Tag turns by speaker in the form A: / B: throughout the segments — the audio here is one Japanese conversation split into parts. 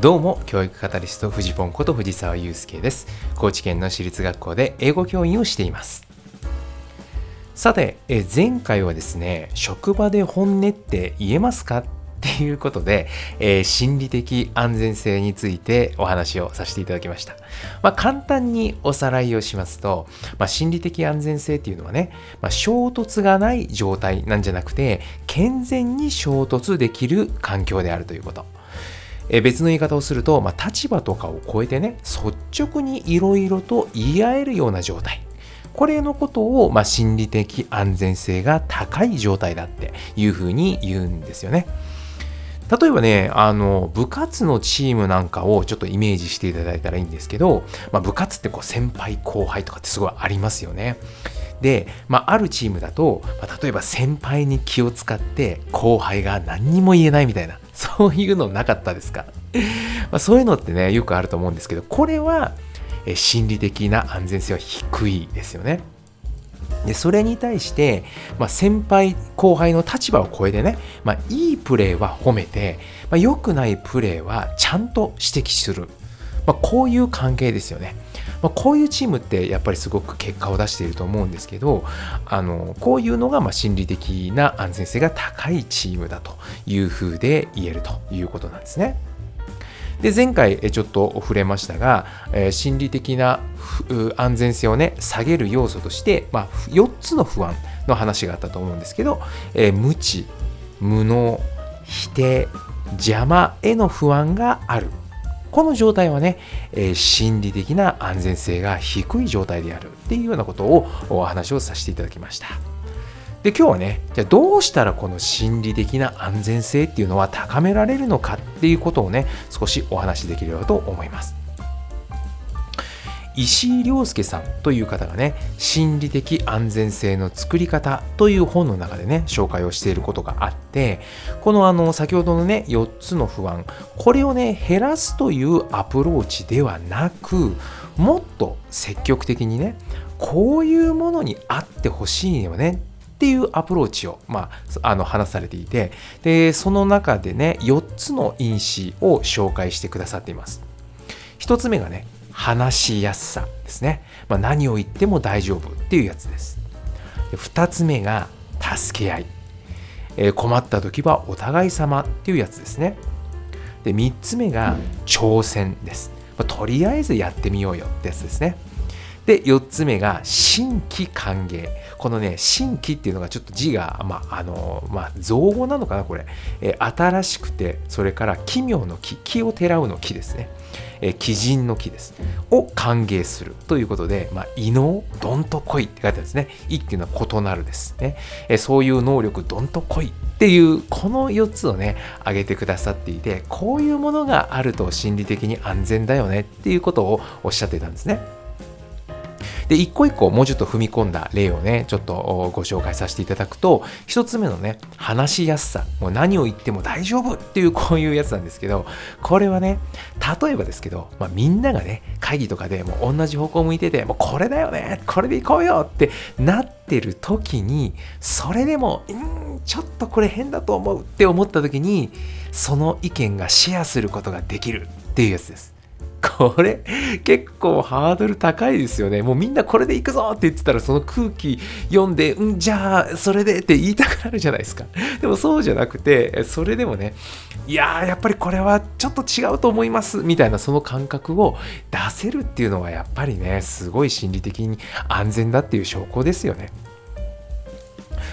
A: どうも教育カタリスト藤ポンこと藤沢祐介です高知県の私立学校で英語教員をしていますさてえ前回はですね職場で本音って言えますかっていうことで、えー、心理的安全性についてお話をさせていただきました。まあ、簡単におさらいをしますと、まあ、心理的安全性っていうのはね、まあ、衝突がない状態なんじゃなくて、健全に衝突できる環境であるということ。え別の言い方をすると、まあ、立場とかを超えてね率直にいろいろと言い合えるような状態これのことを、まあ、心理的安全性が高い状態だっていうふうに言うんですよね。例えばね、あの、部活のチームなんかをちょっとイメージしていただいたらいいんですけど、まあ、部活ってこう先輩後輩とかってすごいありますよね。で、まあ、あるチームだと、まあ、例えば先輩に気を使って後輩が何にも言えないみたいな、そういうのなかったですか？まあそういうのってね、よくあると思うんですけど、これは心理的な安全性は低いですよね。でそれに対して、まあ、先輩後輩の立場を超えてね、まあ、いいプレーは褒めて、まあ、良くないプレーはちゃんと指摘する、まあ、こういう関係ですよね。まあ、こういうチームってやっぱりすごく結果を出していると思うんですけどあのこういうのがま心理的な安全性が高いチームだというふうで言えるということなんですね。で前回ちょっと触れましたが、え心理的な安全性をね下げる要素として、まあ、4つの不安の話があったと思うんですけど、え無知無能否定邪魔への不安があるこの状態はね、えー、心理的な安全性が低い状態であるっていうようなことをお話をさせていただきました。で今日はねじゃあどうしたらこの心理的な安全性っていうのは高められるのかっていうことをね少しお話しできればと思います。石井亮介さんという方がね心理的安全性の作り方という本の中でね紹介をしていることがあってこのあの先ほどのね4つの不安これをね減らすというアプローチではなくもっと積極的にねこういうものにあってほしいよねっていうアプローチを、まあ、あの話されていてでその中でね4つの因子を紹介してくださっています。1つ目がね話しやすさですね。まあ、何を言っても大丈夫っていうやつです。2つ目が助け合い。えー、困った時はお互い様っていうやつですね。で3つ目が挑戦です。まあ、とりあえずやってみようよってやつですね。で4つ目が新規歓迎このね新規っていうのがちょっと字がまああのまあ造語なのかなこれ、えー、新しくてそれから奇妙の木木をてらうの木ですねえー、鬼人の木です。を歓迎するということで、まあ、異能、どんと来いって書いてあるんですね。異っていうのは異なるですね。えー、そういう能力、どんと来いっていう、この4つをね、挙げてくださっていて、こういうものがあると心理的に安全だよねっていうことをおっしゃってたんですね。で、一個一個もうちょっと踏み込んだ例をね、ちょっとご紹介させていただくと、一つ目のね、話しやすさ、もう何を言っても大丈夫っていうこういうやつなんですけど、これはね、例えばですけど、まあ、みんながね、会議とかでもう同じ方向向いてて、もうこれだよね、これで行こうよってなってる時に、それでも、んちょっとこれ変だと思うって思った時に、その意見がシェアすることができるっていうやつです。これ結構ハードル高いですよね。もうみんなこれで行くぞって言ってたらその空気読んで、んじゃあそれでって言いたくなるじゃないですか。でもそうじゃなくて、それでもね、いやーやっぱりこれはちょっと違うと思いますみたいなその感覚を出せるっていうのはやっぱりね、すごい心理的に安全だっていう証拠ですよね。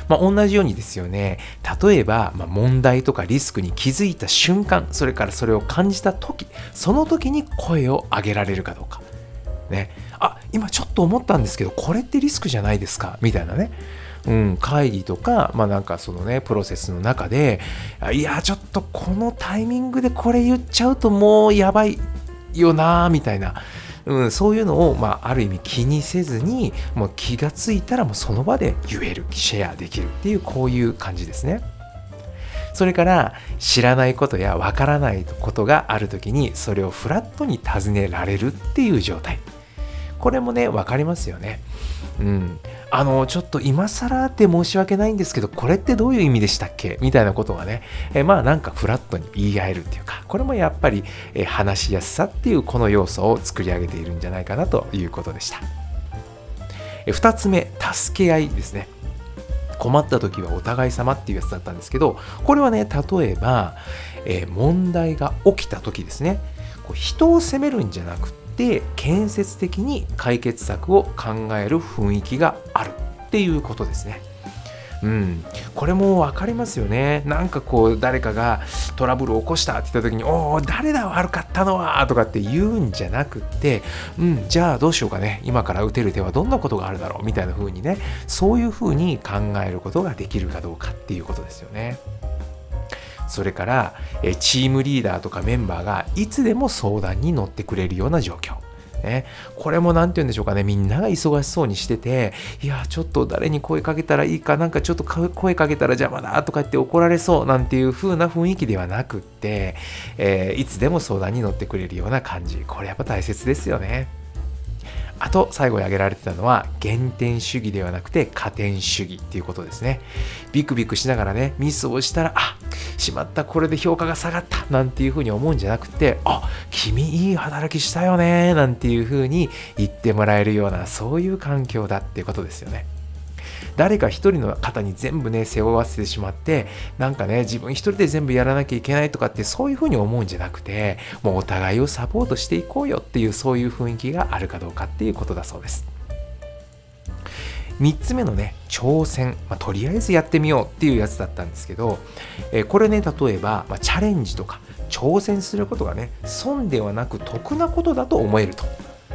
A: まあ、同じようにですよね。例えば、ま問題とかリスクに気づいた瞬間それからそれを感じた時その時に声を上げられるかどうか。ね。あ今ちょっと思ったんですけどこれってリスクじゃないですか？みたいなね。うん、会議とか、まあなんかそのね、プロセスの中で、いや、ちょっとこのタイミングでこれ言っちゃうともうやばいよな、みたいな、うん、そういうのを、まあ、ある意味気にせずにもう気がついたらもうその場で言えるシェアできるっていうこういう感じですね。それから知らないことやわからないことがある時にそれをフラットに尋ねられるっていう状態。これもね分かりますよね。うん、あのちょっと今更って申し訳ないんですけどこれってどういう意味でしたっけ？みたいなことがね、えまあなんかフラットに言い合えるっていうかこれもやっぱり、え話しやすさっていうこの要素を作り上げているんじゃないかなということでした。え2つ目助け合いですね困った時はお互い様っていうやつだったんですけどこれはね例えば、え、問題が起きた時ですねこう人を責めるんじゃなくって建設的に解決策を考える雰囲気があるっていうことですね。うん、これも分かりますよね。なんかこう誰かがトラブルを起こしたって言った時に「おお誰だ悪かったのは」とかって言うんじゃなくって「うんじゃあどうしようかね今から打てる手はどんなことがあるだろう」みたいな風にねそういう風に考えることができるかどうかっていうことですよね。それからチームリーダーとかメンバーがいつでも相談に乗ってくれるような状況。ね、これも何て言うんでしょうかねみんなが忙しそうにしてていやちょっと誰に声かけたらいいかなんかちょっと声かけたら邪魔だとか言って怒られそうなんていう風な雰囲気ではなくって、えー、いつでも相談に乗ってくれるような感じこれやっぱ大切ですよね。あと最後に挙げられてたのは原点主義ではなくて加点主義っていうことですねビクビクしながらねミスをしたらあしまったこれで評価が下がったなんていうふうに思うんじゃなくてあ君いい働きしたよねなんていうふうに言ってもらえるようなそういう環境だっていうことですよね誰か一人の方に全部ね背負わせてしまってなんかね自分一人で全部やらなきゃいけないとかってそういうふうに思うんじゃなくてもうお互いをサポートしていこうよっていうそういう雰囲気があるかどうかっていうことだそうです。3つ目のね挑戦、まあ、とりあえずやってみようっていうやつだったんですけど、えー、これね例えば、まあ、チャレンジとか挑戦することがね損ではなく得なことだと思えると。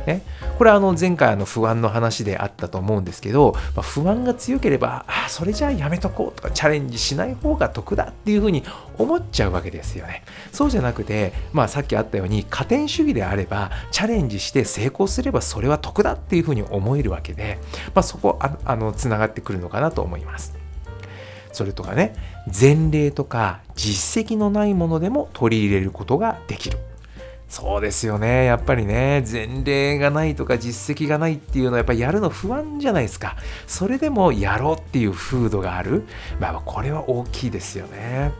A: ね、これはあの前回あの不安の話であったと思うんですけど、まあ、不安が強ければあそれじゃあやめとこうとかチャレンジしない方が得だっていうふうに思っちゃうわけですよね。そうじゃなくて、まあ、さっきあったように加点主義であればチャレンジして成功すればそれは得だっていうふうに思えるわけで、まあ、そこああのつながってくるのかなと思います。それとかね前例とか実績のないものでも取り入れることができる。そうですよね。やっぱりね、前例がないとか実績がないっていうのはやっぱりやるの不安じゃないですか。それでもやろうっていう風土がある。まあこれは大きいですよね。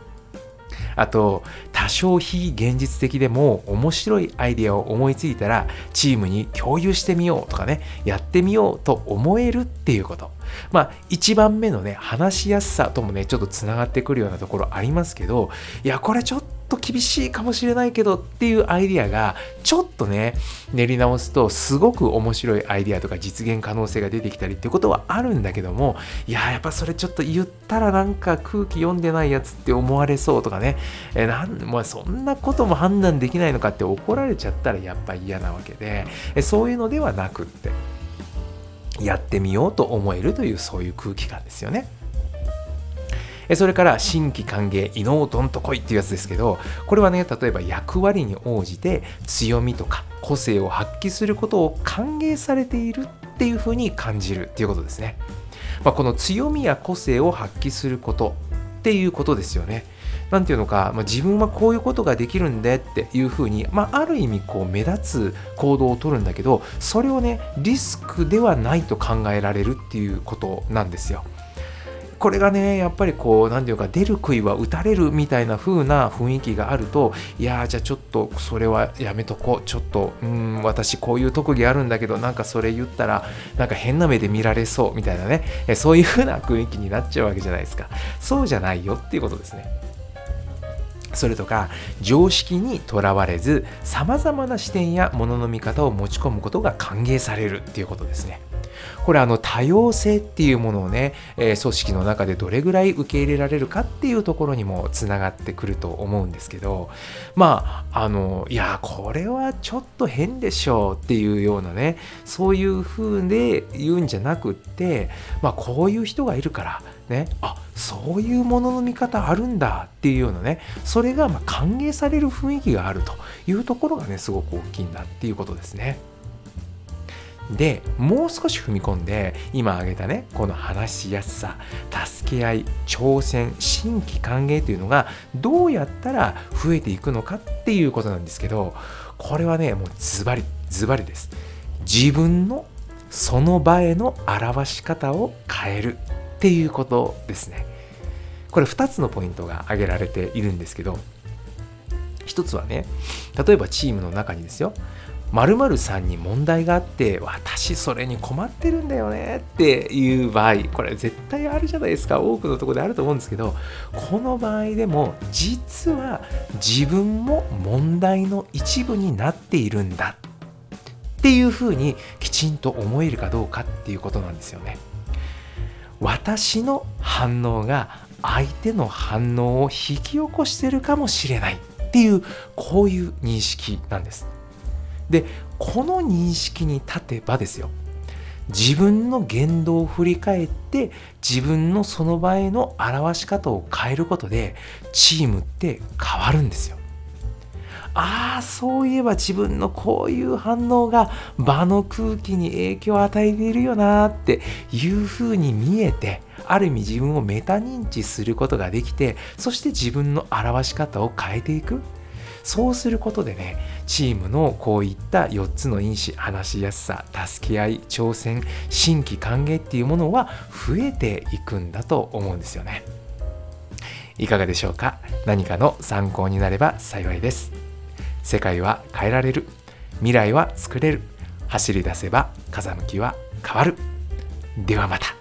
A: あと、多少非現実的でも面白いアイデアを思いついたらチームに共有してみようとかね、やってみようと思えるっていうこと。まあ、1番目のね、話しやすさともね、ちょっとつながってくるようなところありますけど、いや、これちょっとと厳しいかもしれないけどっていうアイディアがちょっとね練り直すとすごく面白いアイディアとか実現可能性が出てきたりっていうことはあるんだけどもいややっぱそれちょっと言ったらなんか空気読んでないやつって思われそうとかねえなん、まあ、そんなことも判断できないのかって怒られちゃったらやっぱ嫌なわけでえそういうのではなくってやってみようと思えるというそういう空気感ですよね。それから新規歓迎、異能どんと来いっていうやつですけど、これはね、例えば役割に応じて強みとか個性を発揮することを歓迎されているっていうふうに感じるっていうことですね。まあ、この強みや個性を発揮することっていうことですよね。なんていうのか、まあ、自分はこういうことができるんでっていうふうに、まあ、ある意味こう目立つ行動をとるんだけどそれをねリスクではないと考えられるっていうことなんですよ。これがねやっぱりこう何て言うか出る杭は打たれるみたいな風な雰囲気があるといやじゃあちょっとそれはやめとこうちょっとうん私こういう特技あるんだけどなんかそれ言ったらなんか変な目で見られそうみたいなねそういう風な雰囲気になっちゃうわけじゃないですかそうじゃないよっていうことですねそれとか常識にとらわれずさまざまな視点やものの見方を持ち込むことが歓迎されるっていうことですね。これあの多様性っていうものをね、えー、組織の中でどれぐらい受け入れられるかっていうところにもつながってくると思うんですけどまああのいやこれはちょっと変でしょうっていうようなねそういう風で言うんじゃなくってまあこういう人がいるからねあそういうものの見方あるんだっていうようなねそれがま歓迎される雰囲気があるというところがねすごく大きいんだっていうことですね。でもう少し踏み込んで今挙げたねこの話しやすさ助け合い挑戦新規歓迎というのがどうやったら増えていくのかっていうことなんですけどこれはねもうズバリズバリです。自分のその場への表し方を変えるっていうことですね。これ2つのポイントが挙げられているんですけど一つはね例えばチームの中にですよ〇〇さんに問題があって私それに困ってるんだよねっていう場合これ絶対あるじゃないですか多くのとこであると思うんですけどこの場合でも実は自分も問題の一部になっているんだっていうふうにきちんと思えるかどうかっていうことなんですよね。私の反応が相手の反応を引き起こしてるかもしれないっていうこういう認識なんです。でこの認識に立てばですよ自分の言動を振り返って自分のその場への表し方を変えることでチームって変わるんですよ。ああそういえば自分のこういう反応が場の空気に影響を与えているよなっていうふうに見えてある意味自分をメタ認知することができてそして自分の表し方を変えていくそうすることでねチームのこういった4つの因子話しやすさ助け合い挑戦新規歓迎っていうものは増えていくんだと思うんですよね。いかがでしょうか？何かの参考になれば幸いです。世界は変えられる。未来は作れる。走り出せば風向きは変わる。ではまた。